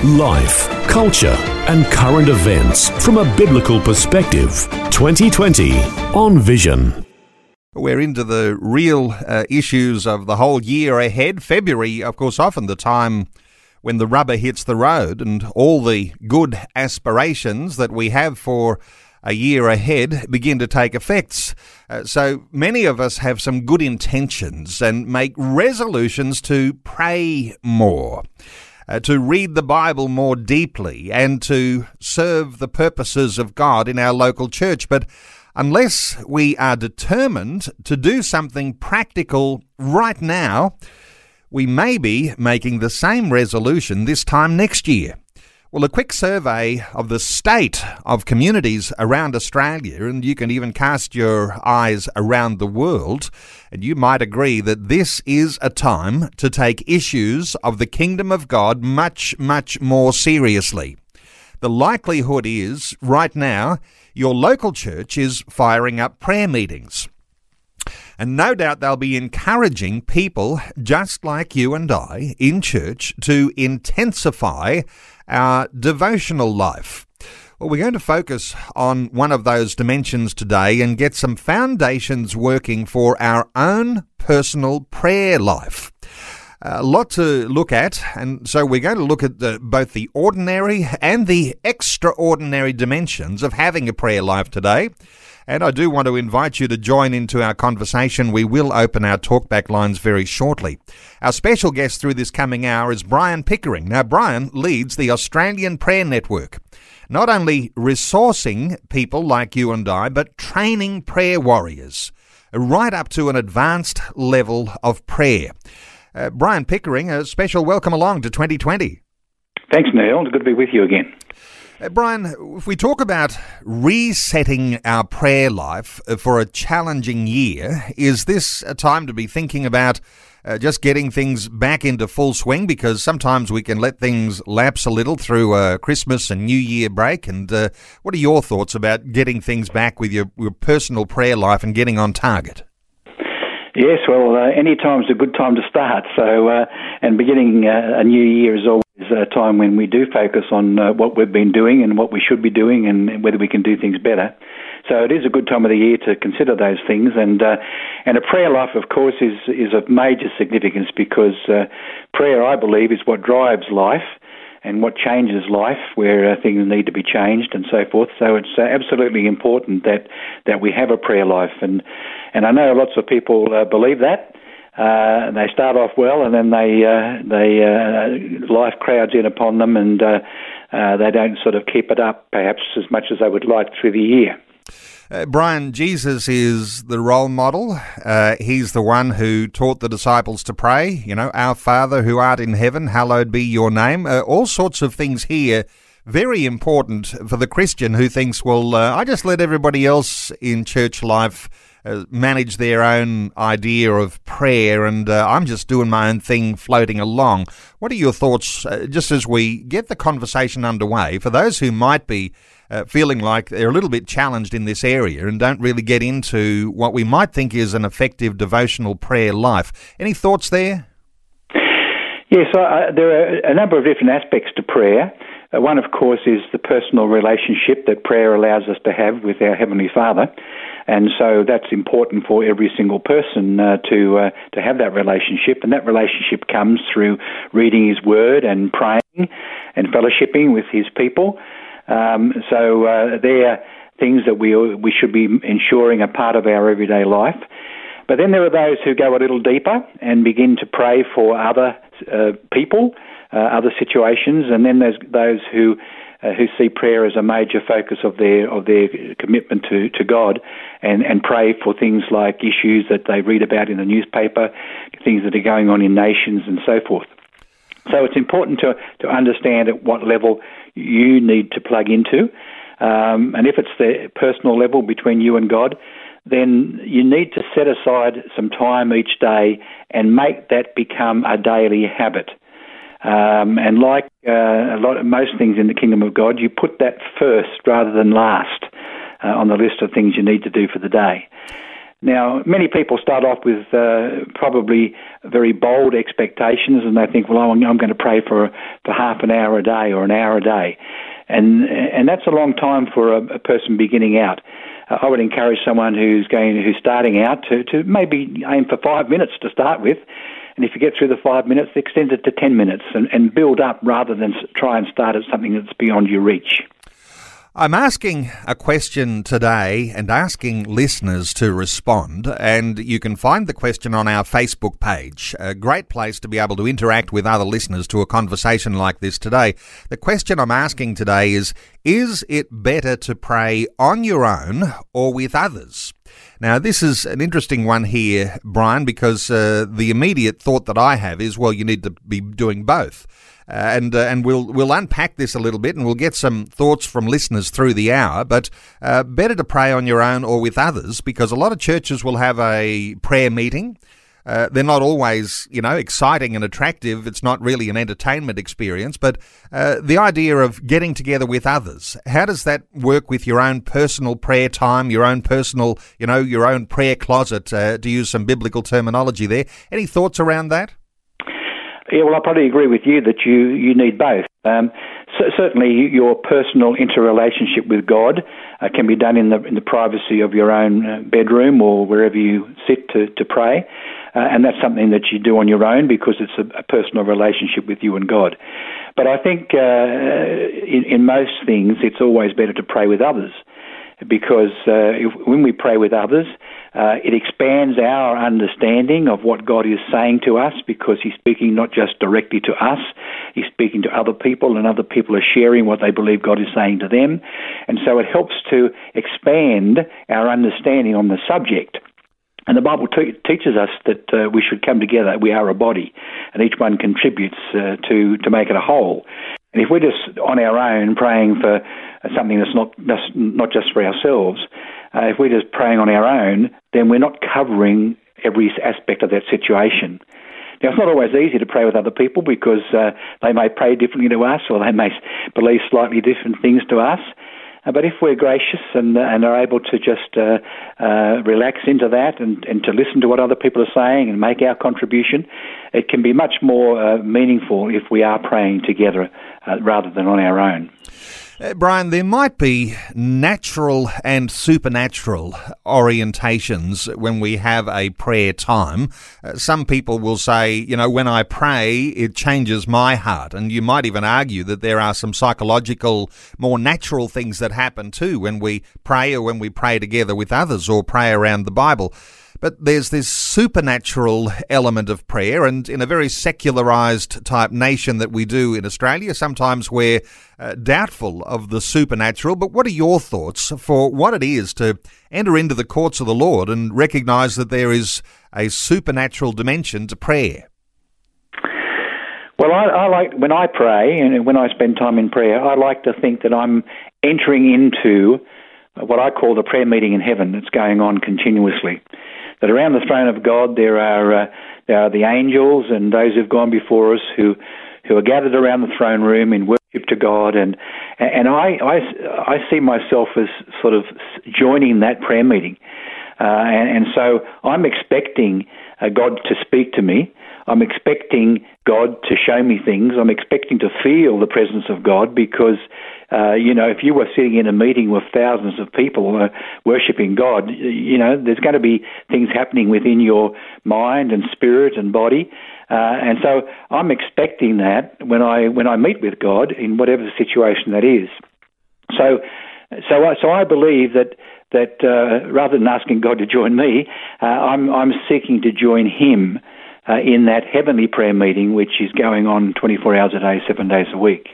Life, culture, and current events from a biblical perspective. 20Twenty on Vision. We're into the real uh, issues of the whole year ahead. February, of course, often the time when the rubber hits the road and all the good aspirations that we have for a year ahead begin to take effects. Uh, so many of us have some good intentions and make resolutions to pray more uh, to read the Bible more deeply and to serve the purposes of God in our local church. But unless we are determined to do something practical right now, we may be making the same resolution this time next year. Well, a quick survey of the state of communities around Australia, and you can even cast your eyes around the world, and you might agree that this is a time to take issues of the kingdom of God much, much more seriously. The likelihood is, right now, your local church is firing up prayer meetings. And no doubt they'll be encouraging people just like you and I in church to intensify our devotional life. Well, we're going to focus on one of those dimensions today and get some foundations working for our own personal prayer life. A lot to look at, and so we're going to look at the, both the ordinary and the extraordinary dimensions of having a prayer life today. And I do want to invite you to join into our conversation. We will open our talkback lines very shortly. Our special guest through this coming hour is Brian Pickering. Now, Brian leads the Australian Prayer Network, not only resourcing people like you and I, but training prayer warriors right up to an advanced level of prayer. Uh, Brian Pickering, a special welcome along to 20Twenty. Thanks, Neil. Good to be with you again. Uh, Brian, if we talk about resetting our prayer life uh, for a challenging year, is this a time to be thinking about uh, just getting things back into full swing? Because sometimes we can let things lapse a little through a Christmas and New Year break. And uh, what are your thoughts about getting things back with your, your personal prayer life and getting on target? Yes, well, uh, any time's a good time to start. So, uh, and beginning uh, a new year is always a time when we do focus on uh, what we've been doing and what we should be doing and whether we can do things better. So it is a good time of the year to consider those things, and uh, and a prayer life, of course, is is of major significance because uh, prayer, I believe, is what drives life and what changes life, where uh, things need to be changed and so forth. So it's uh, absolutely important that that we have a prayer life, and and I know lots of people uh, believe that. Uh, they start off well, and then they uh, they uh, life crowds in upon them, and uh, uh, they don't sort of keep it up perhaps as much as they would like through the year. Uh, Brian, Jesus is the role model. He's the one who taught the disciples to pray. You know, Our Father who art in heaven, hallowed be your name. All sorts of things here. Very important for the Christian who thinks, well, uh, I just let everybody else in church life uh, manage their own idea of prayer, and uh, I'm just doing my own thing floating along. What are your thoughts, just as we get the conversation underway, for those who might be uh, feeling like they're a little bit challenged in this area and don't really get into what we might think is an effective devotional prayer life. Any thoughts there? Yes, uh, there are a number of different aspects to prayer. Uh, one, of course, is the personal relationship that prayer allows us to have with our Heavenly Father. And so that's important for every single person uh, to uh, to have that relationship, and that relationship comes through reading His Word and praying and fellowshipping with His people. Um, so uh, they're things that we we should be ensuring are part of our everyday life. But then there are those who go a little deeper and begin to pray for other uh, people, uh, other situations, and then there's those who uh, who see prayer as a major focus of their of their commitment to, to God, and, and pray for things like issues that they read about in the newspaper, things that are going on in nations, and so forth. So it's important to to understand at what level you need to plug into. Um, and if it's the personal level between you and God, then you need to set aside some time each day and make that become a daily habit. Um, and like uh, a lot of most things in the kingdom of God, you put that first rather than last uh, on the list of things you need to do for the day. Now, many people start off with uh, probably very bold expectations, and they think, "Well, I'm, I'm going to pray for for half an hour a day or an hour a day," and and that's a long time for a, a person beginning out. Uh, I would encourage someone who's going who's starting out to to maybe aim for five minutes to start with, and if you get through the five minutes, extend it to ten minutes and, and build up rather than try and start at something that's beyond your reach. I'm asking a question today and asking listeners to respond, and you can find the question on our Facebook page. A great place to be able to interact with other listeners to a conversation like this today. The question I'm asking today is Is it better to pray on your own or with others? Now, this is an interesting one here, Brian, because uh, the immediate thought that I have is, well, you need to be doing both. Uh, and uh, and we'll we'll unpack this a little bit, and we'll get some thoughts from listeners through the hour. But uh, better to pray on your own or with others, because a lot of churches will have a prayer meeting. Uh, they're not always, you know, exciting and attractive. It's not really an entertainment experience, but uh, the idea of getting together with others, how does that work with your own personal prayer time, your own personal, you know, your own prayer closet, uh, to use some biblical terminology there? Any thoughts around that? Yeah, well, I probably agree with you that you, you need both. Um, certainly, your personal interrelationship with God uh, can be done in the in the privacy of your own uh, bedroom or wherever you sit to to pray, uh, and that's something that you do on your own because it's a, a personal relationship with you and God. But I think uh, in, in most things, it's always better to pray with others because uh, if, when we pray with others, uh, it expands our understanding of what God is saying to us because He's speaking not just directly to us, He's speaking to other people, and other people are sharing what they believe God is saying to them. And so it helps to expand our understanding on the subject. And the Bible te- teaches us that uh, we should come together. We are a body, and each one contributes uh, to to make it a whole. And if we're just on our own praying for something that's not just, not just for ourselves, uh, if we're just praying on our own, then we're not covering every aspect of that situation. Now, it's not always easy to pray with other people because uh, they may pray differently to us or they may believe slightly different things to us. Uh, but if we're gracious and, and are able to just uh, uh, relax into that and, and to listen to what other people are saying and make our contribution, it can be much more uh, meaningful if we are praying together rather than on our own. Uh, Brian, there might be natural and supernatural orientations when we have a prayer time. Uh, some people will say, you know, when I pray, it changes my heart. And you might even argue that there are some psychological, more natural things that happen too when we pray or when we pray together with others or pray around the Bible. But there's this supernatural element of prayer, and in a very secularized type nation that we do in Australia, sometimes we're uh, doubtful of the supernatural. But what are your thoughts for what it is to enter into the courts of the Lord and recognize that there is a supernatural dimension to prayer? Well, I, I like when I pray and when I spend time in prayer, I like to think that I'm entering into what I call the prayer meeting in heaven that's going on continuously that around the throne of God there are uh, there are the angels and those who've gone before us who who are gathered around the throne room in worship to God. And and I I, I see myself as sort of joining that prayer meeting. Uh, and, and so I'm expecting uh, God to speak to me I'm expecting God to show me things. I'm expecting to feel the presence of God because uh, you know, if you were sitting in a meeting with thousands of people uh, worshiping God, you know, there's going to be things happening within your mind and spirit and body. Uh, and so I'm expecting that when I when I meet with God in whatever situation that is. So, so I, so I believe that that uh, rather than asking God to join me, uh, I'm I'm seeking to join Him uh, in that heavenly prayer meeting, which is going on 24 hours a day, seven days a week.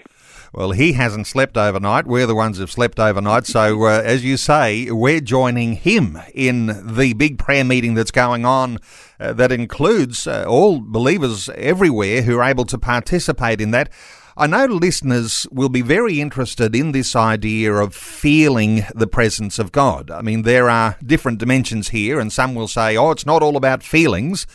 Well, he hasn't slept overnight. We're the ones who've slept overnight. So, uh, as you say, we're joining him in the big prayer meeting that's going on uh, that includes uh, all believers everywhere who are able to participate in that. I know listeners will be very interested in this idea of feeling the presence of God. I mean, there are different dimensions here, and some will say, oh, it's not all about feelings.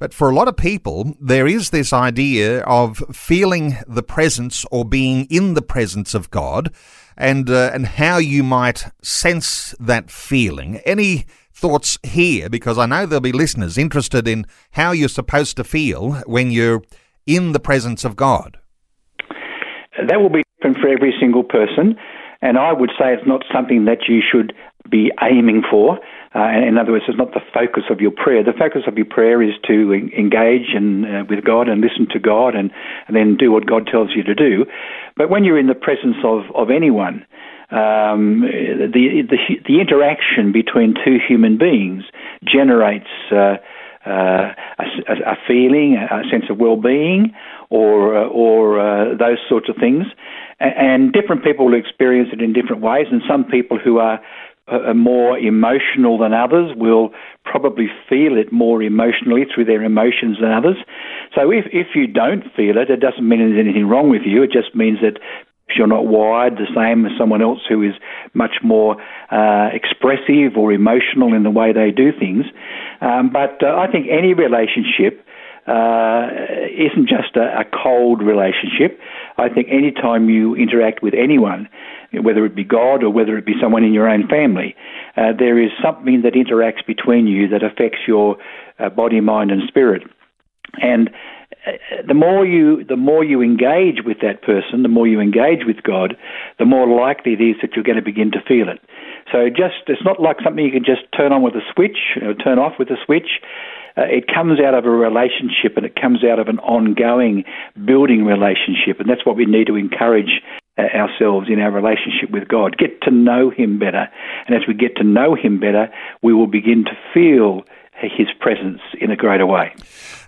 But for a lot of people, there is this idea of feeling the presence or being in the presence of God and, uh, and how you might sense that feeling. Any thoughts here? Because I know there'll be listeners interested in how you're supposed to feel when you're in the presence of God. That will be different for every single person, and I would say it's not something that you should be aiming for. Uh, in other words, it's not the focus of your prayer. The focus of your prayer is to engage and uh, with God and listen to God and, and then do what God tells you to do. But when you're in the presence of, of anyone, um, the, the, the interaction between two human beings generates uh, uh, a, a, feeling, a sense of well-being, or uh, or uh, those sorts of things. And different people will experience it in different ways, and some people who are are more emotional than others will probably feel it more emotionally through their emotions than others. So if, if you don't feel it, it doesn't mean there's anything wrong with you. It just means that you're not wired the same as someone else who is much more uh, expressive or emotional in the way they do things. Um, but uh, I think any relationship uh, isn't just a, a, cold relationship. I think any time you interact with anyone, whether it be God or whether it be someone in your own family, uh, there is something that interacts between you that affects your uh, body, mind, and spirit. And uh, the more you the more you engage with that person, the more you engage with God, the more likely it is that you're going to begin to feel it. So just it's not like something you can just turn on with a switch or turn off with a switch. Uh, it comes out of a relationship and it comes out of an ongoing building relationship, and that's what we need to encourage uh, ourselves in our relationship with God. Get to know Him better, and as we get to know Him better, we will begin to feel His presence in a greater way.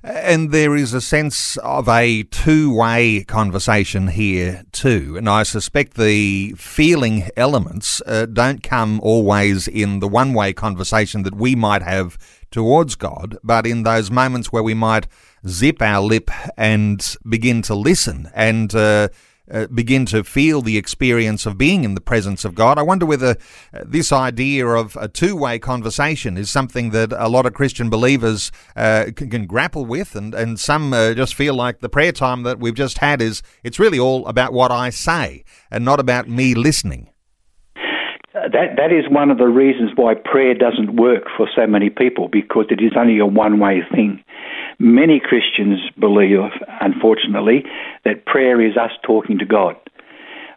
And there is a sense of a two way conversation here, too. And I suspect the feeling elements uh, don't come always in the one way conversation that we might have towards God, but in those moments where we might zip our lip and begin to listen and uh, uh, begin to feel the experience of being in the presence of God. I wonder whether uh, this idea of a two way conversation is something that a lot of Christian believers uh, can, can, grapple with, and, and some uh, just feel like the prayer time that we've just had is it's really all about what I say and not about me listening. Uh, that that is one of the reasons why prayer doesn't work for so many people because it is only a one way thing. Many Christians believe, unfortunately, that prayer is us talking to God.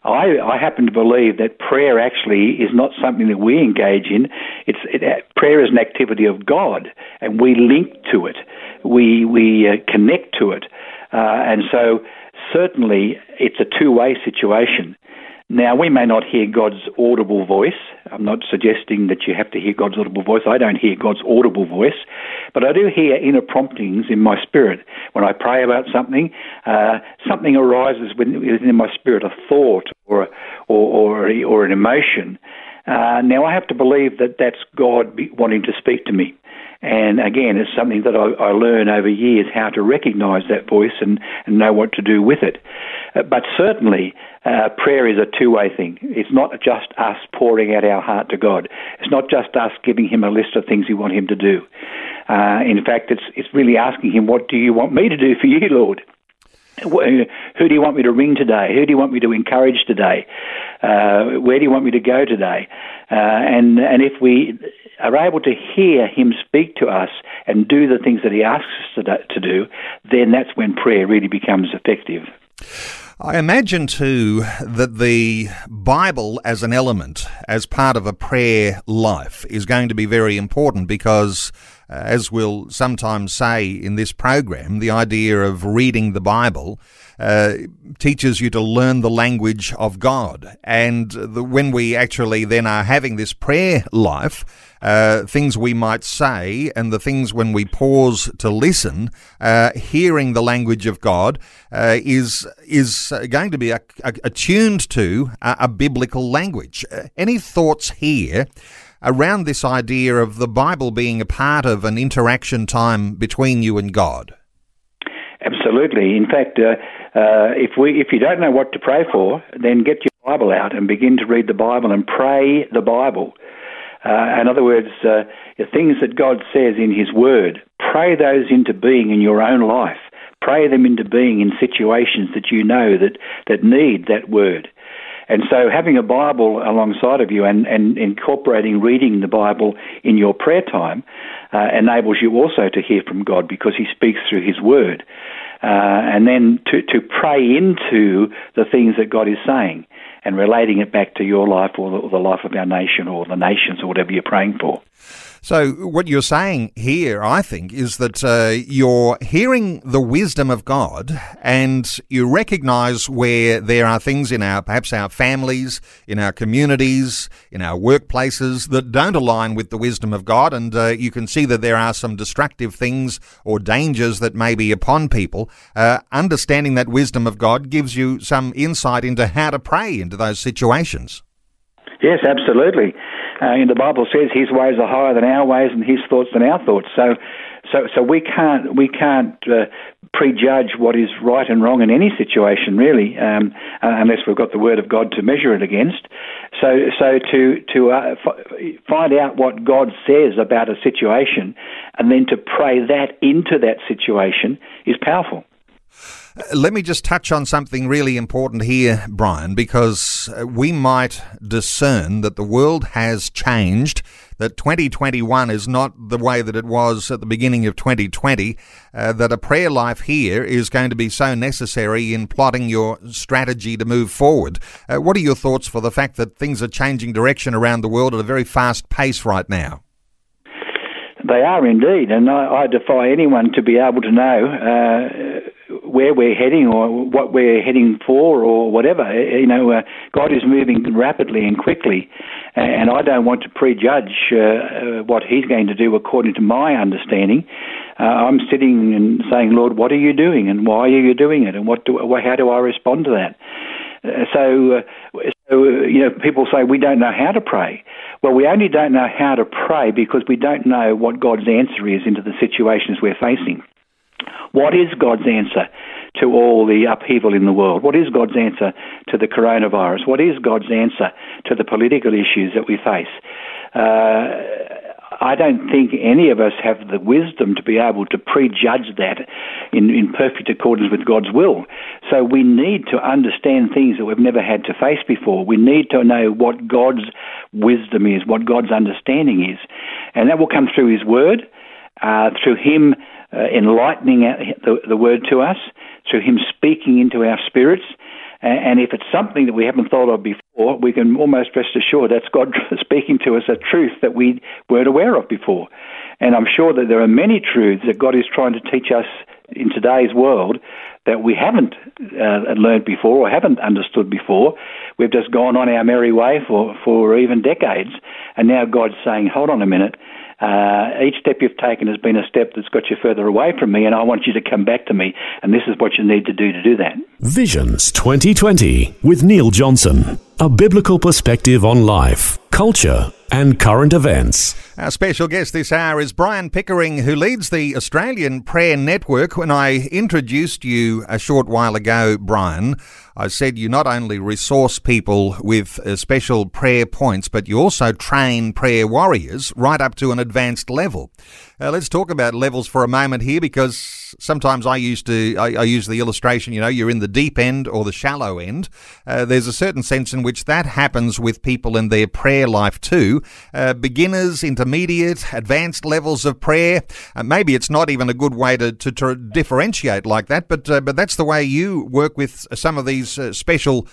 I, I, happen to believe that prayer actually is not something that we engage in. It's it, prayer is an activity of God, and we link to it. We we uh, connect to it, uh, and so certainly it's a two way situation. Now, we may not hear God's audible voice. I'm not suggesting that you have to hear God's audible voice. I don't hear God's audible voice, but I do hear inner promptings in my spirit. When I pray about something, uh, something arises within my spirit, a thought or, or, or, or an emotion. Uh, now, I have to believe that that's God wanting to speak to me. And again, it's something that I, I learn over years how to recognize that voice and, and know what to do with it. Uh, but certainly, uh, prayer is a two way thing. It's not just us pouring out our heart to God, it's not just us giving Him a list of things we want Him to do. Uh, in fact, it's, it's really asking Him, What do you want me to do for you, Lord? Who do you want me to ring today? Who do you want me to encourage today? Uh, where do you want me to go today? Uh, and and if we are able to hear Him speak to us and do the things that He asks us to, do, then that's when prayer really becomes effective. I imagine too that the Bible as an element, as part of a prayer life, is going to be very important because, as we'll sometimes say in this program, the idea of reading the Bible uh, teaches you to learn the language of God. And the, when we actually then are having this prayer life, uh, things we might say and the things when we pause to listen, uh, hearing the language of God uh, is is going to be a, a, attuned to a, a biblical language. Uh, any thoughts here? Around this idea of the Bible being a part of an interaction time between you and God? Absolutely. In fact, uh, Uh, if we, if you don't know what to pray for, then get your Bible out and begin to read the Bible and pray the Bible. Uh, in other words, uh, the things that God says in His Word, pray those into being in your own life. Pray them into being in situations that you know that, that need that Word. And so having a Bible alongside of you and, and incorporating reading the Bible in your prayer time uh, enables you also to hear from God because He speaks through His Word. Uh, and then to, to pray into the things that God is saying and relating it back to your life or the, or the life of our nation or the nations or whatever you're praying for. So, what you're saying here, I think, is that uh, you're hearing the wisdom of God and you recognize where there are things in our, perhaps our families, in our communities, in our workplaces that don't align with the wisdom of God. And uh, you can see that there are some destructive things or dangers that may be upon people. Uh, understanding that wisdom of God gives you some insight into how to pray into those situations. Yes, absolutely. Uh, and the Bible says His ways are higher than our ways, and His thoughts than our thoughts. So, so, so we can't we can't uh, prejudge what is right and wrong in any situation, really, um, uh, unless we've got the Word of God to measure it against. So, so to to uh, f- find out what God says about a situation, and then to pray that into that situation is powerful. Let me just touch on something really important here, Brian, because uh, we might discern that the world has changed, that 2021 is not the way that it was at the beginning of 2020, uh, that a prayer life here is going to be so necessary in plotting your strategy to move forward. Uh, what are your thoughts for the fact that things are changing direction around the world at a very fast pace right now? They are indeed, and I, I defy anyone to be able to know uh, where we're heading or what we're heading for or whatever. You know, uh, God is moving rapidly and quickly, and I don't want to prejudge uh, uh, what He's going to do according to my understanding. Uh, I'm sitting and saying, Lord, what are you doing, and why are you doing it, and what do, how do I respond to that? Uh, so, uh, so you know, people say we don't know how to pray. Well, we only don't know how to pray because we don't know what God's answer is into the situations we're facing. What is God's answer to all the upheaval in the world? What is God's answer to the coronavirus? What is God's answer to the political issues that we face? Uh, I don't think any of us have the wisdom to be able to prejudge that in, in perfect accordance with God's will. So we need to understand things that we've never had to face before. We need to know what God's wisdom is, what God's understanding is. And that will come through His Word, uh, through Him uh, enlightening the, the word to us, through Him speaking into our spirits. And if it's something that we haven't thought of before, we can almost rest assured that's God speaking to us a truth that we weren't aware of before. And I'm sure that there are many truths that God is trying to teach us in today's world that we haven't uh, learned before or haven't understood before. We've just gone on our merry way for, for even decades. And now God's saying, hold on a minute, uh, each step you've taken has been a step that's got you further away from me, and I want you to come back to me. And this is what you need to do to do that. Visions 20Twenty with Neil Johnson. A biblical perspective on life, culture, and current events. Our special guest this hour is Brian Pickering, who leads the Australian Prayer Network. When I introduced you a short while ago, Brian, I said you not only resource people with uh, special prayer points, but you also train prayer warriors right up to an advanced level. Uh, let's talk about levels for a moment here because sometimes I used to I, I, use the illustration. You know, you're in the deep end or the shallow end. Uh, there's a certain sense in which that happens with people in their prayer life too. Uh, beginners, intermediate, advanced levels of prayer. Uh, maybe it's not even a good way to, to, to differentiate like that, but uh, but that's the way you work with some of these uh, special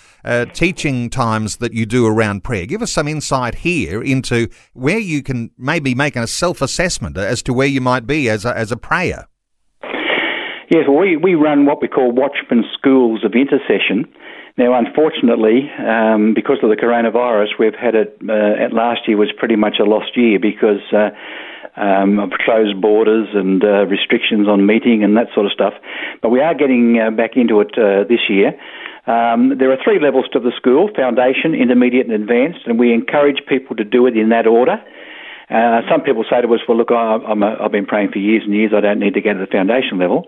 teaching times that you do around prayer. Give us some insight here into where you can maybe make a self-assessment as to where you might be as a, as a prayer. Yes, well, we, we run what we call Watchman Schools of Intercession. Now, unfortunately, um, because of the coronavirus, we've had it, uh, last year was pretty much a lost year because uh, um, of closed borders and uh, restrictions on meeting and that sort of stuff. But we are getting uh, back into it uh, this year. Um, there are three levels to the school foundation, intermediate, and advanced, and we encourage people to do it in that order. Uh, some people say to us, well, look, I, am a, I've been praying for years and years, I don't need to get to the foundation level.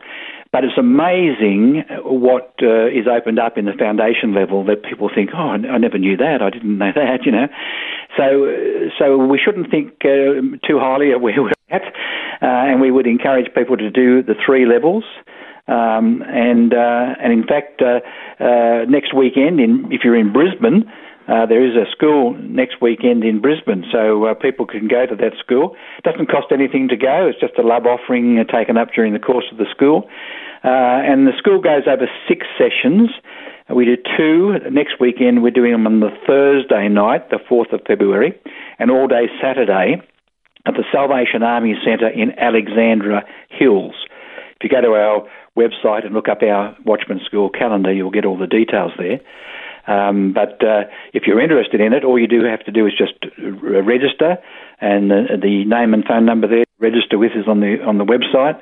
But it's amazing what uh, is opened up in the foundation level that people think, oh, I never knew that, I didn't know that, you know. So, so we shouldn't think uh, too highly of where we're at, uh, and we would encourage people to do the three levels. Um, and uh, and in fact, uh, uh, next weekend, in, if you're in Brisbane, uh, there is a school next weekend in Brisbane, so uh, people can go to that school. It doesn't cost anything to go, it's just a love offering uh, taken up during the course of the school. Uh, and the school goes over six sessions. We do two. Next weekend, we're doing them on the Thursday night, the 4th of February, and all day Saturday at the Salvation Army Centre in Alexandra Hills. If you go to our website and look up our Watchman School calendar, you'll get all the details there. Um, but uh, if you're interested in it, all you do have to do is just register, and the, the name and phone number there register with is on the on the website.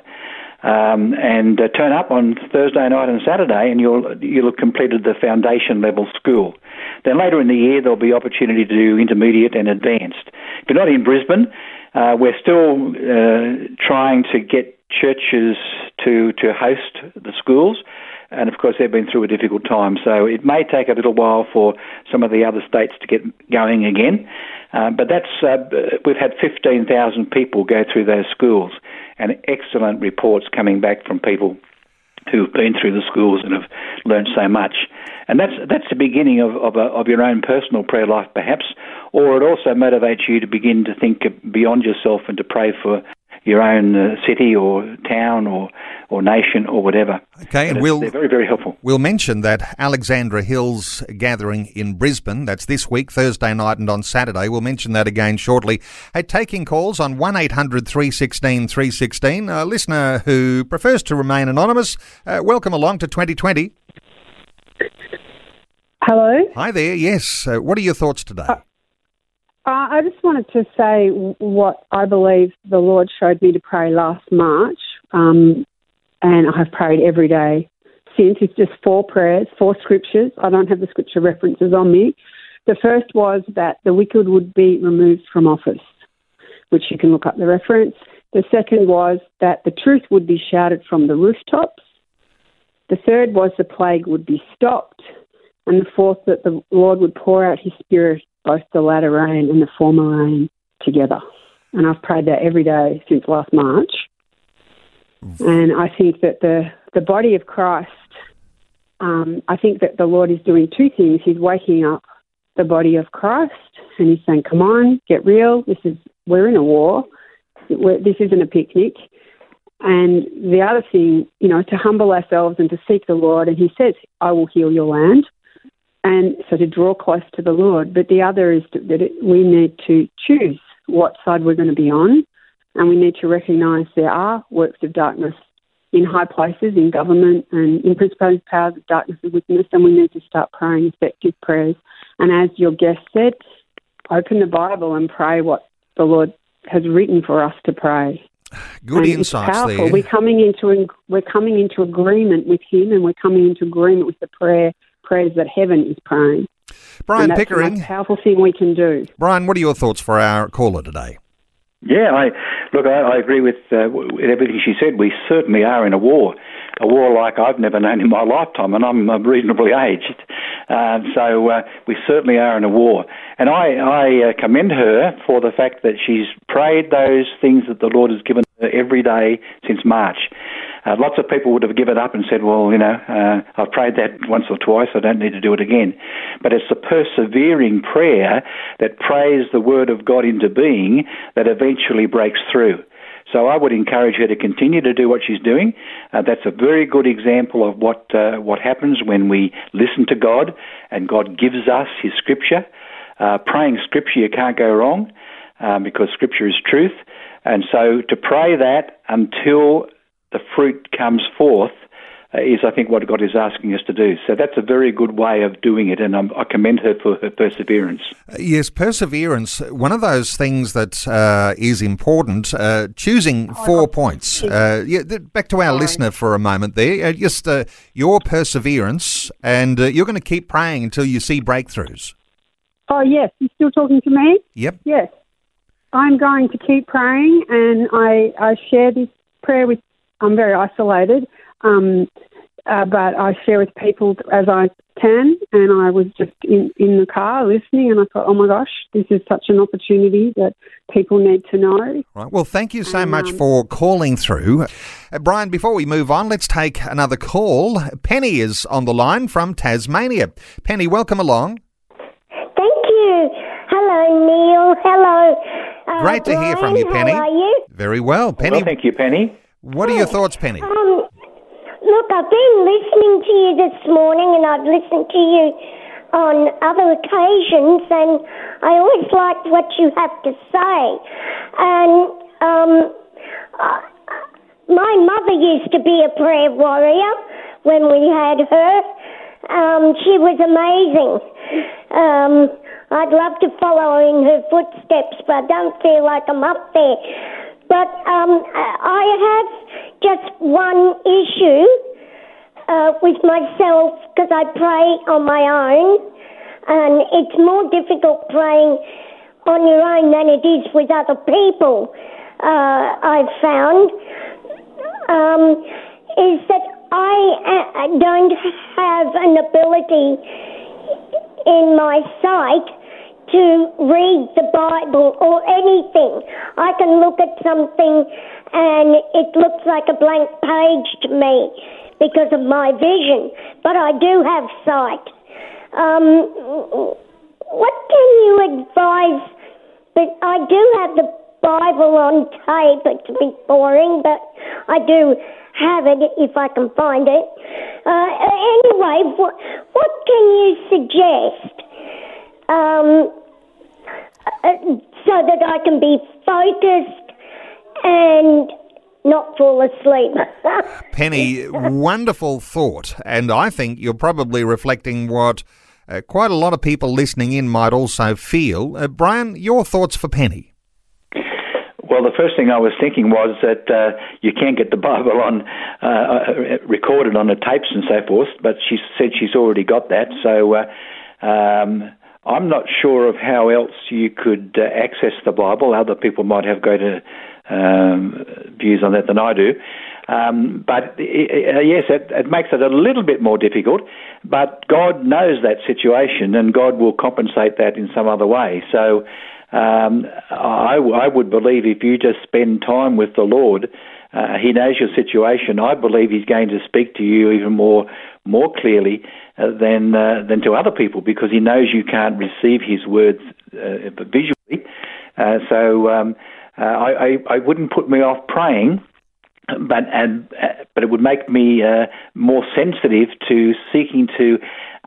Um, and uh, turn up on Thursday night and Saturday, and you'll you'll have completed the foundation level school. Then later in the year, there'll be opportunity to do intermediate and advanced. If you're not in Brisbane, uh, we're still uh, trying to get churches to to host the schools and of course they've been through a difficult time. So it may take a little while for some of the other states to get going again. Uh, but that's uh, we've had 15,000 people go through those schools, and excellent reports coming back from people who've been through the schools and have learned so much. And that's that's the beginning of of, a, of your own personal prayer life, perhaps, or it also motivates you to begin to think beyond yourself and to pray for your own uh, city or town or, or nation or whatever. Okay, and we'll, they're very, very helpful. We'll mention that Alexandra Hills gathering in Brisbane, that's this week, Thursday night and on Saturday. We'll mention that again shortly. Hey, taking calls on 1800 316 316. A listener who prefers to remain anonymous, uh, welcome along to 20Twenty. Hello. Hi there, yes. Uh, what are your thoughts today? Uh, I just wanted to say what I believe the Lord showed me to pray last March, um, and I've prayed every day since. It's just four prayers, four scriptures. I don't have the scripture references on me. The first was that the wicked would be removed from office, which you can look up the reference. The second was that the truth would be shouted from the rooftops. The third was the plague would be stopped. And the fourth, that the Lord would pour out his spirit both the latter rain and the former rain together. And I've prayed that every day since last March. And I think that the, the body of Christ, um, I think that the Lord is doing two things. He's waking up the body of Christ and he's saying, come on, get real. This is, we're in a war. This isn't a picnic. And the other thing, you know, to humble ourselves and to seek the Lord. And he says, I will heal your land and so to draw close to the Lord. But the other is that it, we need to choose what side we're going to be on, and we need to recognise there are works of darkness in high places, in government, and in principalities, powers of darkness and wickedness, and we need to start praying effective prayers. And as your guest said, open the Bible and pray what the Lord has written for us to pray. Good and insights there. We're coming into we're coming into agreement with Him, and we're coming into agreement with the prayer prayers that heaven is praying. Brian that's Pickering. The most powerful thing we can do. Brian, what are your thoughts for our caller today? Yeah, I look. I, I agree with, uh, with everything she said. We certainly are in a war, a war like I've never known in my lifetime, and I'm reasonably aged. Uh, so uh, we certainly are in a war, and I, I uh, commend her for the fact that she's prayed those things that the Lord has given her every day since March. Uh, lots of people would have given up and said, well, you know, uh, I've prayed that once or twice, I don't need to do it again. But it's the persevering prayer that prays the Word of God into being that eventually breaks through. So I would encourage her to continue to do what she's doing. Uh, that's a very good example of what uh, what happens when we listen to God and God gives us His Scripture. Uh, praying Scripture, you can't go wrong um, because Scripture is truth. And so to pray that until the fruit comes forth uh, is, I think, what God is asking us to do. So that's a very good way of doing it, and I commend her for her perseverance. Uh, yes, perseverance. One of those things that uh, is important. Uh, choosing oh, four points. Uh, yeah, back to our Sorry. listener for a moment there. Uh, just your perseverance, and you're going to keep praying until you see breakthroughs. Oh yes, you're still talking to me? Yep. Yes. I'm going to keep praying, and I, I share this prayer with I'm very isolated. Um, uh, but I share with people as I can, and I was just in, in the car listening, and I thought, oh my gosh, this is such an opportunity that people need to know. Right. Well, thank you so And, much um, for calling through. Uh, Brian, before we move on, let's take another call. Penny is on the line from Tasmania. Penny, welcome along. Thank you. Hello, Neil. Hello. Uh, Great to hear from you, Penny. How are you? Very well. Penny, Well, thank you, Penny. What are your thoughts, Penny? Um, look, I've been listening to you this morning, and I've listened to you on other occasions, and I always liked what you have to say. And um, uh, my mother used to be a prayer warrior when we had her. Um, she was amazing. Um, I'd love to follow in her footsteps, but I don't feel like I'm up there. But um, I have just one issue uh, with myself because I pray on my own, and it's more difficult praying on your own than it is with other people. Uh, I've found um, is that I uh, don't have an ability in my sight to read the Bible or anything. I can look at something and it looks like a blank page to me because of my vision, but I do have sight. Um, what can you advise? But I do have the Bible on tape. It's a bit boring, but I do have it if I can find it. Uh, anyway, what, what can you suggest um, so that I can be focused and not fall asleep? Penny, wonderful thought. And I think you're probably reflecting what uh, quite a lot of people listening in might also feel. Uh, Brian, your thoughts for Penny? Well, the first thing I was thinking was that uh, you can't get the Bible on uh, uh, recorded on the tapes and so forth, but she said she's already got that. So uh, um, I'm not sure of how else you could uh, access the Bible. Other people might have greater um, views on that than I do. Um, but uh, yes, it, it makes it a little bit more difficult. But God knows that situation, and God will compensate that in some other way. So um, I, I would believe if you just spend time with the Lord, uh, He knows your situation. I believe He's going to speak to you even more more clearly than uh, than to other people because He knows you can't receive His words uh, visually. Uh, so um, uh, I, I, I wouldn't put me off praying but and uh, but it would make me uh, more sensitive to seeking to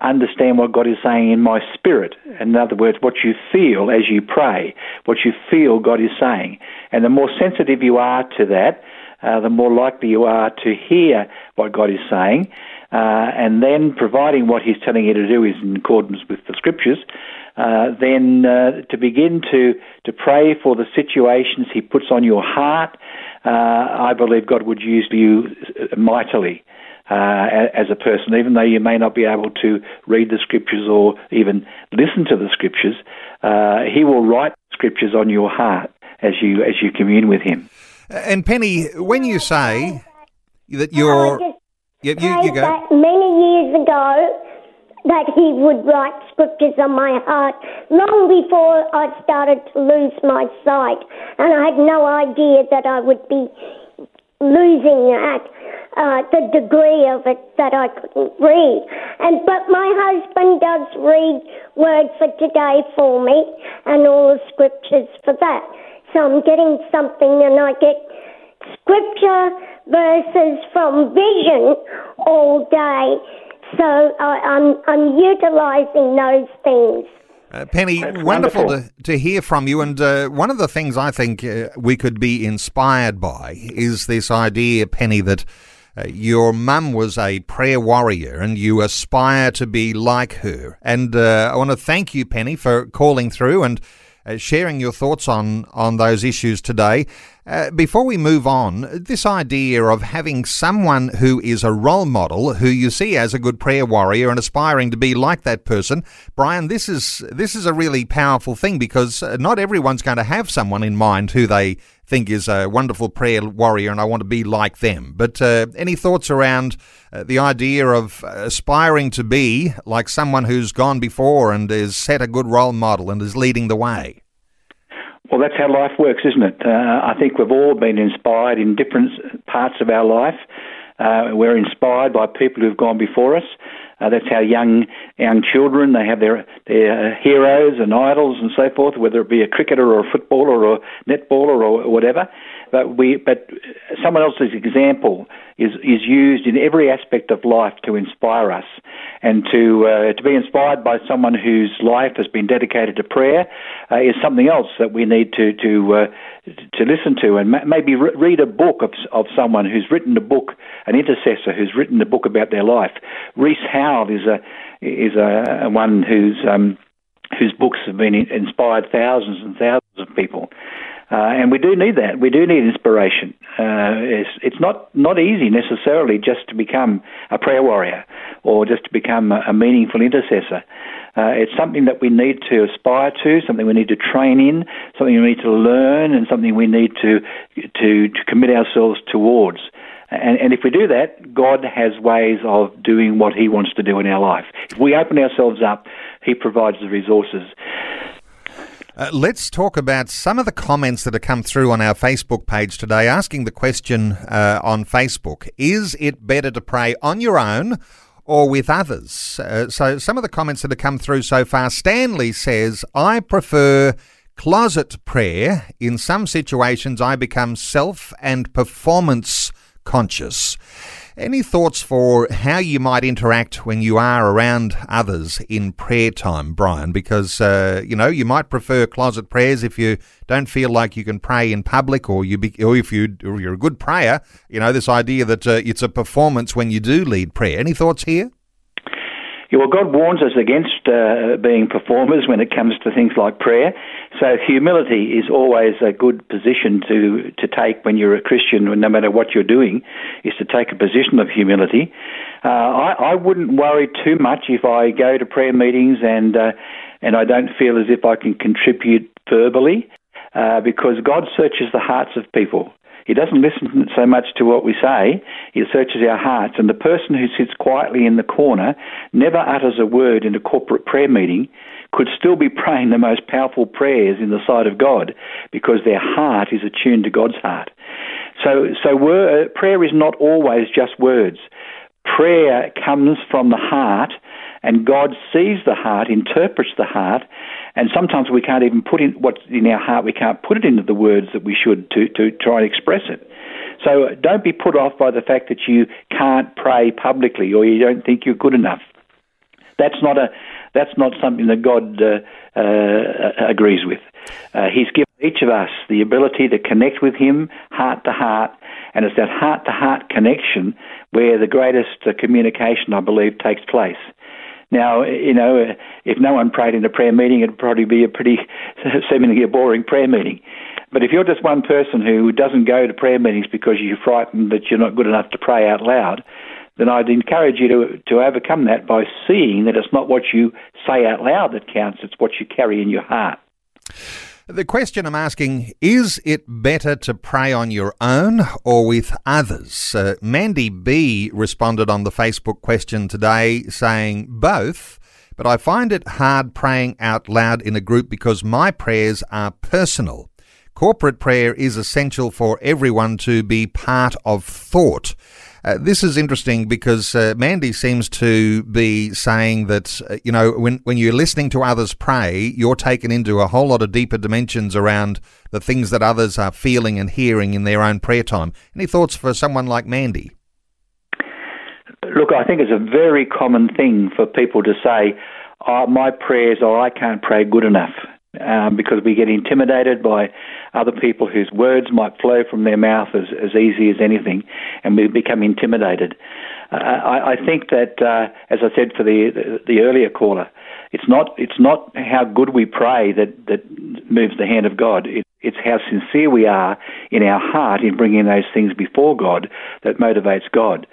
understand what God is saying in my spirit. In other words, what you feel as you pray, what you feel God is saying, and the more sensitive you are to that, uh, the more likely you are to hear what God is saying. Uh, and then, providing what He's telling you to do is in accordance with the Scriptures, uh, then uh, to begin to, to pray for the situations He puts on your heart, uh, I believe God would use you mightily uh, as a person, even though you may not be able to read the Scriptures or even listen to the Scriptures. Uh, he will write Scriptures on your heart as you as you commune with Him. And Penny, when you say that you're. Just You, you, go. that many years ago that he would write scriptures on my heart long before I started to lose my sight. And I had no idea that I would be losing that, uh, the degree of it that I couldn't read. And but my husband does read Word for Today for me and all the scriptures for that. So I'm getting something and I get scripture verses from vision all day. So I, I'm I'm utilizing those things. Uh, Penny, That's wonderful wonderful. to, to hear from you. And uh, one of the things I think uh, we could be inspired by is this idea, Penny, that uh, your mum was a prayer warrior and you aspire to be like her. And uh, I want to thank you, Penny, for calling through and uh, sharing your thoughts on, on those issues today. Uh, before we move on, this idea of having someone who is a role model, who you see as a good prayer warrior and aspiring to be like that person, Brian, this is this is a really powerful thing because uh, not everyone's going to have someone in mind who they think is a wonderful prayer warrior, and I want to be like them. But uh, any thoughts around uh, the idea of aspiring to be like someone who's gone before and is set a good role model and is leading the way? Well, that's how life works, isn't it? Uh, I think we've all been inspired in different parts of our life. Uh, we're inspired by people who've gone before us. Uh, that's how young young children they have their their heroes and idols and so forth, whether it be a cricketer or a footballer or a netballer or whatever. But we, but someone else's example is is used in every aspect of life to inspire us, and to uh, to be inspired by someone whose life has been dedicated to prayer uh, is something else that we need to to uh, to listen to, and ma- maybe re- read a book of of someone who's written a book, an intercessor who's written a book about their life. Rees Howells is a is a one who's um, whose books have been inspired thousands and thousands of people. Uh, and we do need that. We do need inspiration. Uh, it's, it's not, not easy necessarily just to become a prayer warrior or just to become a, a meaningful intercessor. Uh, it's something that we need to aspire to, something we need to train in, something we need to learn, and something we need to, to, to commit ourselves towards. And, and, if we do that, God has ways of doing what He wants to do in our life. If we open ourselves up, He provides the resources. Uh, let's talk about some of the comments that have come through on our Facebook page today, asking the question uh, on Facebook Is it better to pray on your own or with others? Uh, so, some of the comments that have come through so far Stanley says, I prefer closet prayer. In some situations, I become self and performance conscious. Any thoughts for how you might interact when you are around others in prayer time, Brian? Because uh, you know you might prefer closet prayers if you don't feel like you can pray in public, or you be, or if you or you're a good prayer. You know this idea that uh, it's a performance when you do lead prayer. Any thoughts here? Yeah, well, God warns us against uh, being performers when it comes to things like prayer. So humility is always a good position to, to take when you're a Christian, no matter what you're doing, is to take a position of humility. Uh, I, I wouldn't worry too much if I go to prayer meetings and uh, and I don't feel as if I can contribute verbally, uh, because God searches the hearts of people. He doesn't listen so much to what we say, he searches our hearts. And the person who sits quietly in the corner, never utters a word in a corporate prayer meeting, could still be praying the most powerful prayers in the sight of God because their heart is attuned to God's heart. So, so word, uh, prayer is not always just words. Prayer comes from the heart, and God sees the heart, interprets the heart, and sometimes we can't even put in what's in our heart, we can't put it into the words that we should to, to try and express it. So don't be put off by the fact that you can't pray publicly or you don't think you're good enough. That's not a that's not something that God uh, uh, agrees with. Uh, he's given each of us the ability to connect with Him heart to heart, and it's that heart to heart connection where the greatest uh, communication, I believe, takes place. Now, you know, if no one prayed in a prayer meeting, it'd probably be a pretty seemingly a boring prayer meeting. But if you're just one person who doesn't go to prayer meetings because you're frightened that you're not good enough to pray out loud, then I'd encourage you to, to overcome that by seeing that it's not what you say out loud that counts, it's what you carry in your heart. The question I'm asking is it better to pray on your own or with others? Uh, Mandy B responded on the Facebook question today saying both, but I find it hard praying out loud in a group because my prayers are personal. Corporate prayer is essential for everyone to be part of thought. Uh, this is interesting because uh, Mandy seems to be saying that, uh, you know, when, when you're listening to others pray, you're taken into a whole lot of deeper dimensions around the things that others are feeling and hearing in their own prayer time. Any thoughts for someone like Mandy? Look, I think it's a very common thing for people to say, oh, my prayers, or I can't pray good enough um, because we get intimidated by other people whose words might flow from their mouth as, as easy as anything, and we become intimidated. Uh, I, I, think that, uh, as I said for the, the, the earlier caller, it's not it's not how good we pray that that moves the hand of God. It, it's how sincere we are in our heart in bringing those things before God that motivates God.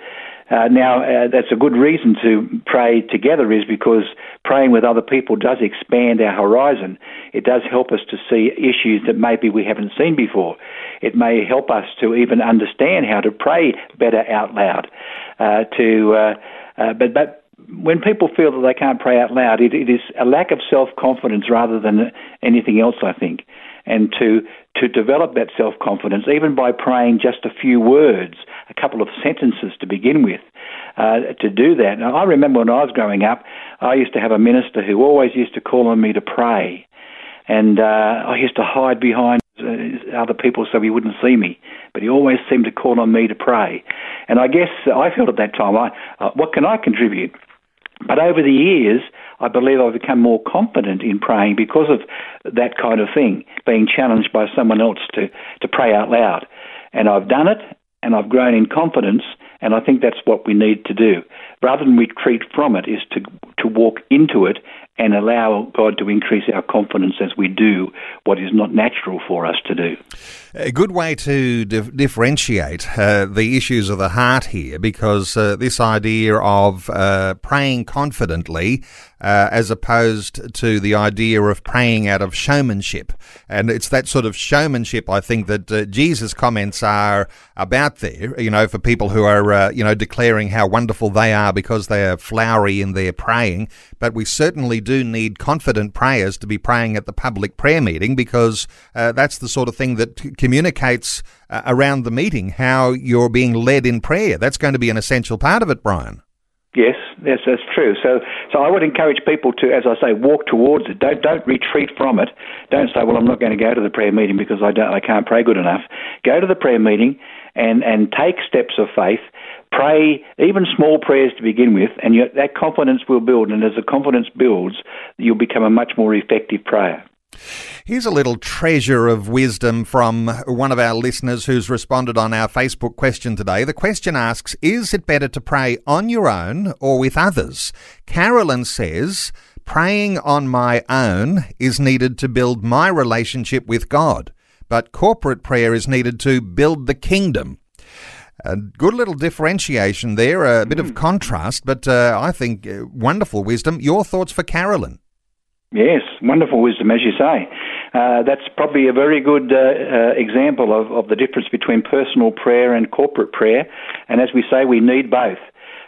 Uh, now, uh, that's a good reason to pray together, is because praying with other people does expand our horizon. It does help us to see issues that maybe we haven't seen before. It may help us to even understand how to pray better out loud. Uh, to, uh, uh, but, but when people feel that they can't pray out loud, it, it is a lack of self confidence rather than anything else, I think. And to to develop that self confidence, even by praying just a few words, a couple of sentences to begin with, uh, to do that. Now, I remember when I was growing up, I used to have a minister who always used to call on me to pray, and uh, I used to hide behind uh, other people so he wouldn't see me. But he always seemed to call on me to pray, and I guess I felt at that time, I, uh, what can I contribute? But over the years, I believe I've become more confident in praying because of that kind of thing, being challenged by someone else to, to pray out loud. And I've done it, and I've grown in confidence, and I think that's what we need to do. Rather than retreat from it, is to, to walk into it and allow God to increase our confidence as we do what is not natural for us to do. A good way to differentiate uh, the issues of the heart here, because uh, this idea of uh, praying confidently uh, as opposed to the idea of praying out of showmanship. And it's that sort of showmanship, I think, that uh, Jesus' comments are about there, you know, for people who are, uh, you know, declaring how wonderful they are because they are flowery in their praying. But we certainly do need confident prayers to be praying at the public prayer meeting because uh, that's the sort of thing that communicates uh, around the meeting how you're being led in prayer. That's going to be an essential part of it, Brian. Yes, yes, that's true. So, so I would encourage people to, as I say, walk towards it. Don't don't retreat from it. Don't say, "Well, I'm not going to go to the prayer meeting because I don't, I can't pray good enough." Go to the prayer meeting and and take steps of faith. Pray even small prayers to begin with, and you, that confidence will build. And as the confidence builds, you'll become a much more effective prayer. Here's a little treasure of wisdom from one of our listeners who's responded on our Facebook question today. The question asks Is it better to pray on your own or with others? Carolyn says, Praying on my own is needed to build my relationship with God, but corporate prayer is needed to build the kingdom. A good little differentiation there, a bit of hmm. contrast, but uh, I think uh, wonderful wisdom. Your thoughts for Carolyn? Yes, wonderful wisdom, as you say. Uh, that's probably a very good uh, uh, example of, of the difference between personal prayer and corporate prayer. And as we say, we need both.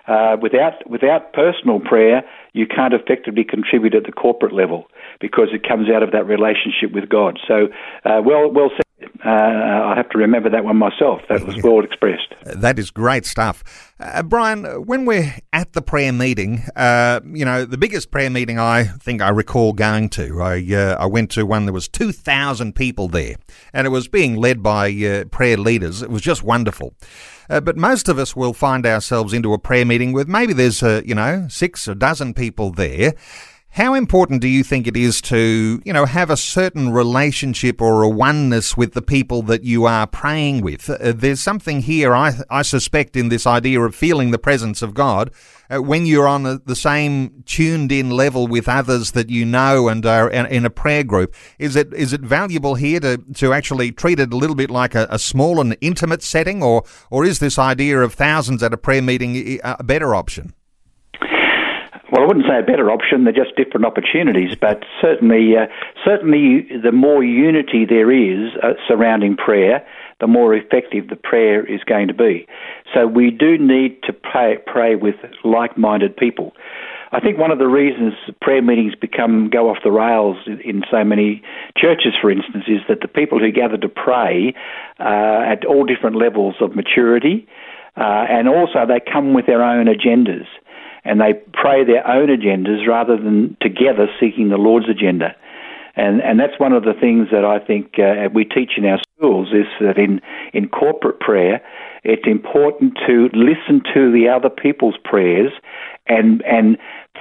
Uh, without without personal prayer, you can't effectively contribute at the corporate level because it comes out of that relationship with God. So, uh, well, well said. Uh, I have to remember that one myself. That was well expressed. That is great stuff. Uh, Brian, when we're at the prayer meeting, uh, you know, the biggest prayer meeting I think I recall going to, I, uh, I went to one, there was 2,000 people there, and it was being led by uh, prayer leaders. It was just wonderful. Uh, but most of us will find ourselves into a prayer meeting with maybe there's, you know, six or dozen people there. How important do you think it is to, you know, have a certain relationship or a oneness with the people that you are praying with? Uh, there's something here, I, I suspect, in this idea of feeling the presence of God uh, when you're on the, the same tuned in level with others that you know and are in, in, a prayer group. Is it is it valuable here to, to actually treat it a little bit like a, a small and intimate setting, or or is this idea of thousands at a prayer meeting a better option? Well, I wouldn't say a better option. They're just different opportunities, but certainly, uh, certainly, the more unity there is uh, surrounding prayer, the more effective the prayer is going to be. So we do need to pray, pray with like-minded people. I think one of the reasons prayer meetings become go off the rails in so many churches, for instance, is that the people who gather to pray uh, at all different levels of maturity, uh, and also they come with their own agendas and they pray their own agendas rather than together seeking the Lord's agenda. And, and that's one of the things that I think uh, we teach in our schools is that in, in corporate prayer, it's important to listen to the other people's prayers and, and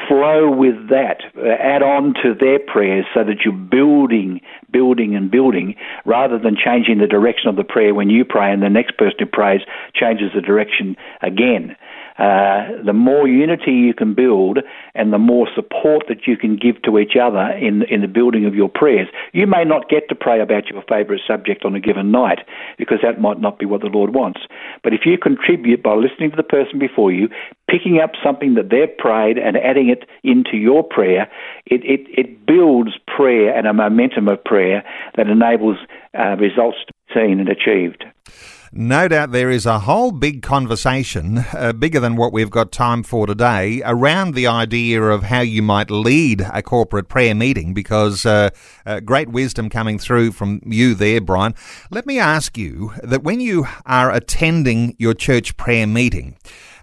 flow with that, uh, add on to their prayers so that you're building, building, and building rather than changing the direction of the prayer when you pray and the next person who prays changes the direction again. Uh, the more unity you can build and the more support that you can give to each other in, in the building of your prayers. You may not get to pray about your favourite subject on a given night because that might not be what the Lord wants. But if you contribute by listening to the person before you, picking up something that they've prayed and adding it into your prayer, it, it, it builds prayer and a momentum of prayer that enables uh, results to be seen and achieved. No doubt there is a whole big conversation, uh, bigger than what we've got time for today, around the idea of how you might lead a corporate prayer meeting because uh, uh, great wisdom coming through from you there, Brian. Let me ask you that when you are attending your church prayer meeting,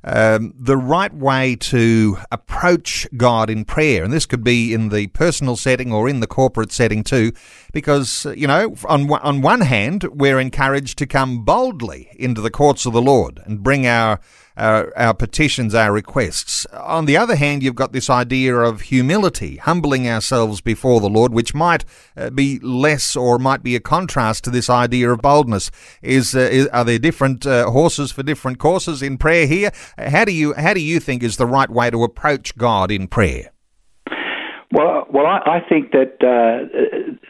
um, the right way to approach God in prayer. And this could be in the personal setting or in the corporate setting too, because, you know, on, on one hand, we're encouraged to come boldly into the courts of the Lord and bring our our, our petitions, our requests. On the other hand, you've got this idea of humility, humbling ourselves before the Lord, which might uh, be less or might be a contrast to this idea of boldness. Is, uh, is are there different uh, horses for different courses in prayer here? How do you how do you think is the right way to approach God in prayer? Well, well, I, I think that uh,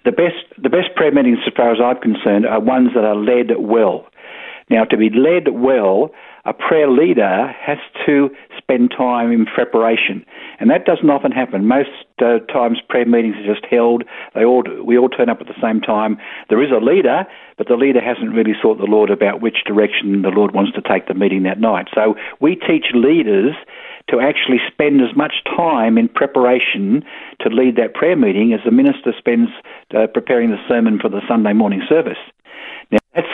the best the best prayer meetings, as far as I'm concerned, are ones that are led well. Now, to be led well, a prayer leader has to spend time in preparation, and that doesn't often happen. Most uh, times, prayer meetings are just held. They all we all turn up at the same time. There is a leader, but the leader hasn't really sought the Lord about which direction the Lord wants to take the meeting that night. So we teach leaders to actually spend as much time in preparation to lead that prayer meeting as the minister spends uh, preparing the sermon for the Sunday morning service. Now that's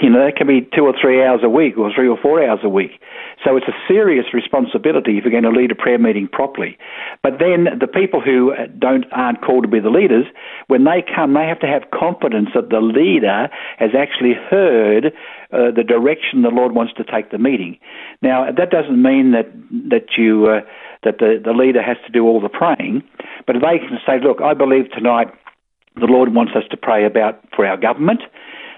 you know, that can be two or three hours a week or three or four hours a week. So it's a serious responsibility if you're going to lead a prayer meeting properly. But then the people who don't aren't called to be the leaders, when they come, they have to have confidence that the leader has actually heard uh, the direction the Lord wants to take the meeting. Now that doesn't mean that that you uh, that the the leader has to do all the praying, but they can say, look, I believe tonight the Lord wants us to pray about for our government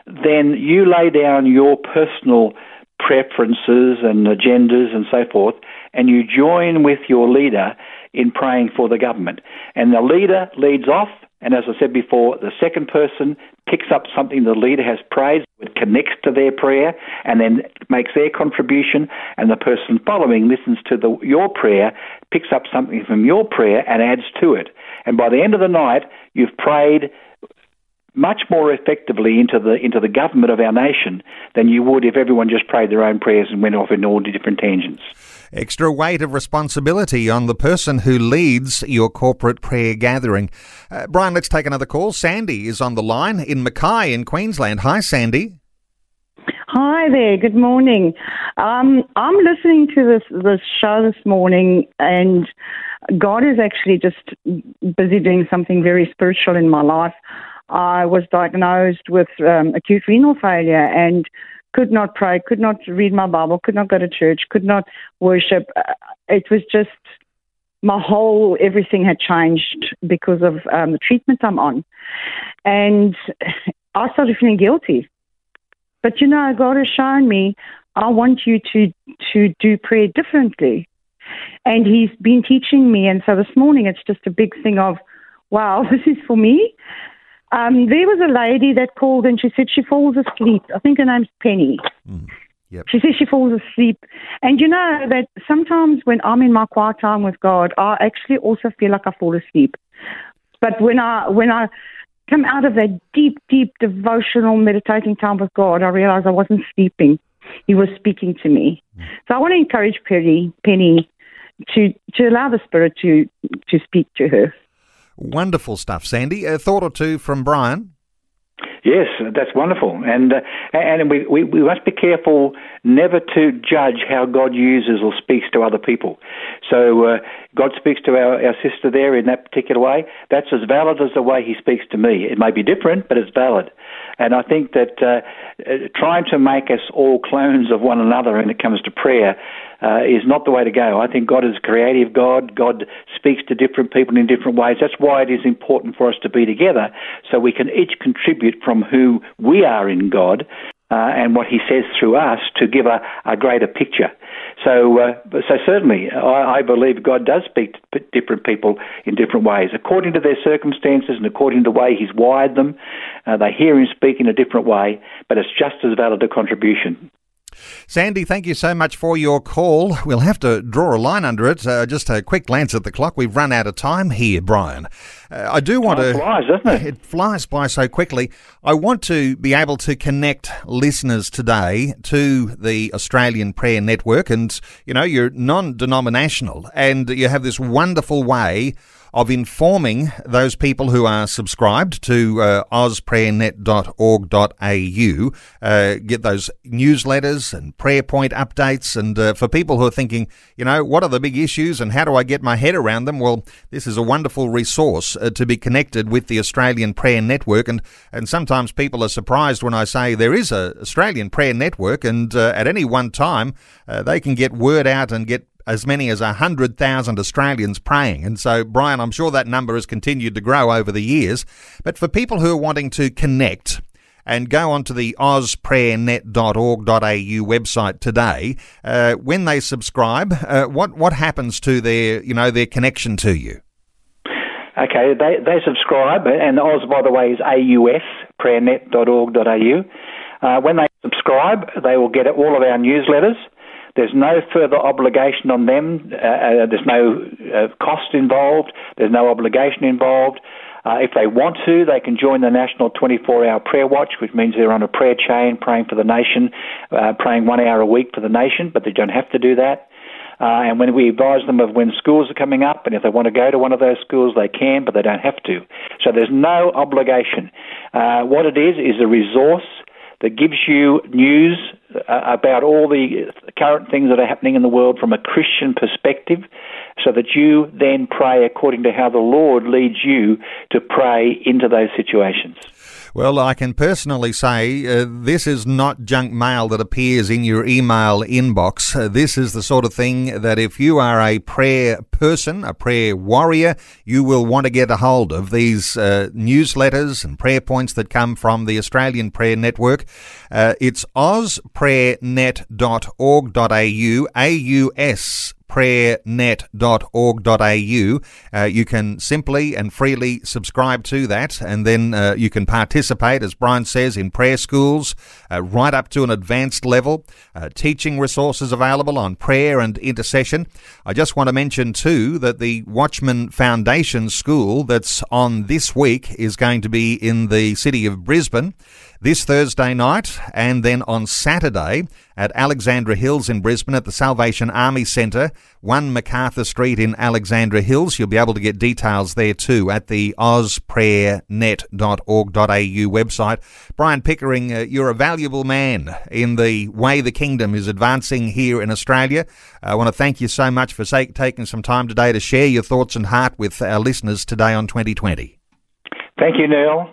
then you lay down your personal preferences and agendas and so forth, and you join with your leader in praying for the government. And the leader leads off, and as I said before, the second person picks up something the leader has prayed, it connects to their prayer, and then makes their contribution, and the person following listens to the, your prayer, picks up something from your prayer, and adds to it. And by the end of the night, you've prayed much more effectively into the into the government of our nation than you would if everyone just prayed their own prayers and went off in all different tangents. Extra weight of responsibility on the person who leads your corporate prayer gathering. Uh, Brian, let's take another call. Sandy is on the line in Mackay in Queensland. Hi, Sandy. Hi there. Good morning. Um, I'm listening to this this show this morning, and God is actually just busy doing something very spiritual in my life. I was diagnosed with um, acute renal failure and could not pray, could not read my Bible, could not go to church, could not worship. Uh, it was just my whole everything had changed because of um, the treatment I'm on, and I started feeling guilty. But you know, God has shown me I want you to to do prayer differently, and He's been teaching me. And so this morning, it's just a big thing of, wow, this is for me. Um, there was a lady that called and she said she falls asleep. I think her name's Penny. Mm. Yep. She says she falls asleep. And you know that sometimes when I'm in my quiet time with God, I actually also feel like I fall asleep. But when I when I come out of that deep, deep devotional meditating time with God, I realize I wasn't sleeping. He was speaking to me. Mm. So I want to encourage Penny, Penny to to allow the Spirit to to speak to her. Wonderful stuff, Sandy. A thought or two from Brian? Yes, that's wonderful, and uh, and we, we we must be careful never to judge how God uses or speaks to other people. So uh, God speaks to our, our sister there in that particular way. That's as valid as the way He speaks to me. It may be different, but it's valid. And I think that uh, uh trying to make us all clones of one another when it comes to prayer uh, is not the way to go. I think God is a creative God. God speaks to different people in different ways. That's why it is important for us to be together so we can each contribute from who we are in God uh, and what He says through us to give a, a greater picture. So, uh, so certainly, I, I, believe God does speak to different people in different ways, according to their circumstances and according to the way He's wired them. Uh, they hear Him speak in a different way, but it's just as valid a contribution. Sandy, thank you so much for your call. We'll have to draw a line under it. Uh, just a quick glance at the clock. We've run out of time here, Brian. Uh, I do want oh, to. It flies, doesn't it? It flies by so quickly. I want to be able to connect listeners today to the Australian Prayer Network, and you know you're non-denominational, and you have this wonderful way of informing those people who are subscribed to uh, ausprayernet.org.au, uh, get those newsletters and prayer point updates. And uh, for people who are thinking, you know, what are the big issues and how do I get my head around them? Well, this is a wonderful resource uh, to be connected with the Australian Prayer Network. And, and sometimes people are surprised when I say there is a Australian Prayer Network, and uh, at any one time, uh, they can get word out and get as many as 100,000 Australians praying. And so, Brian, I'm sure that number has continued to grow over the years. But for people who are wanting to connect, and go onto the ausprayernet.org.au website today. Uh, when they subscribe, uh, what what happens to their you know their connection to you? Okay, they they subscribe, and Oz, by the way, is AUS prayernet.org.au. Uh, when they subscribe, they will get all of our newsletters. There's no further obligation on them. Uh, uh, there's no uh, cost involved. There's no obligation involved. Uh, if they want to, they can join the National 24 Hour Prayer Watch, which means they're on a prayer chain praying for the nation, uh, praying one hour a week for the nation, but they don't have to do that. Uh, and when we advise them of when schools are coming up, and if they want to go to one of those schools, they can, but they don't have to. So there's no obligation. What it is is a resource that gives you news uh, about all the current things that are happening in the world from a Christian perspective, so that you then pray according to how the Lord leads you to pray into those situations. Well, I can personally say uh, this is not junk mail that appears in your email inbox. Uh, this is the sort of thing that if you are a prayer person, a prayer warrior, you will want to get a hold of these uh, newsletters and prayer points that come from the Australian Prayer Network. Uh, it's ausprayernet.org.au, AUS prayernet.org.au. Uh, you can simply and freely subscribe to that, and then uh, you can participate, as Brian says, in prayer schools uh, right up to an advanced level. Uh, teaching resources available on prayer and intercession. I just want to mention too that the Watchman Foundation School that's on this week is going to be in the city of Brisbane this Thursday night and then on Saturday at Alexandra Hills in Brisbane at the Salvation Army Centre, 1 MacArthur Street in Alexandra Hills. You'll be able to get details there too at the ausprayernet.org.au website. Brian Pickering, uh, you're a valuable man in the way the kingdom is advancing here in Australia. I want to thank you so much for taking some time today to share your thoughts and heart with our listeners today on 20Twenty. Thank you, Neil.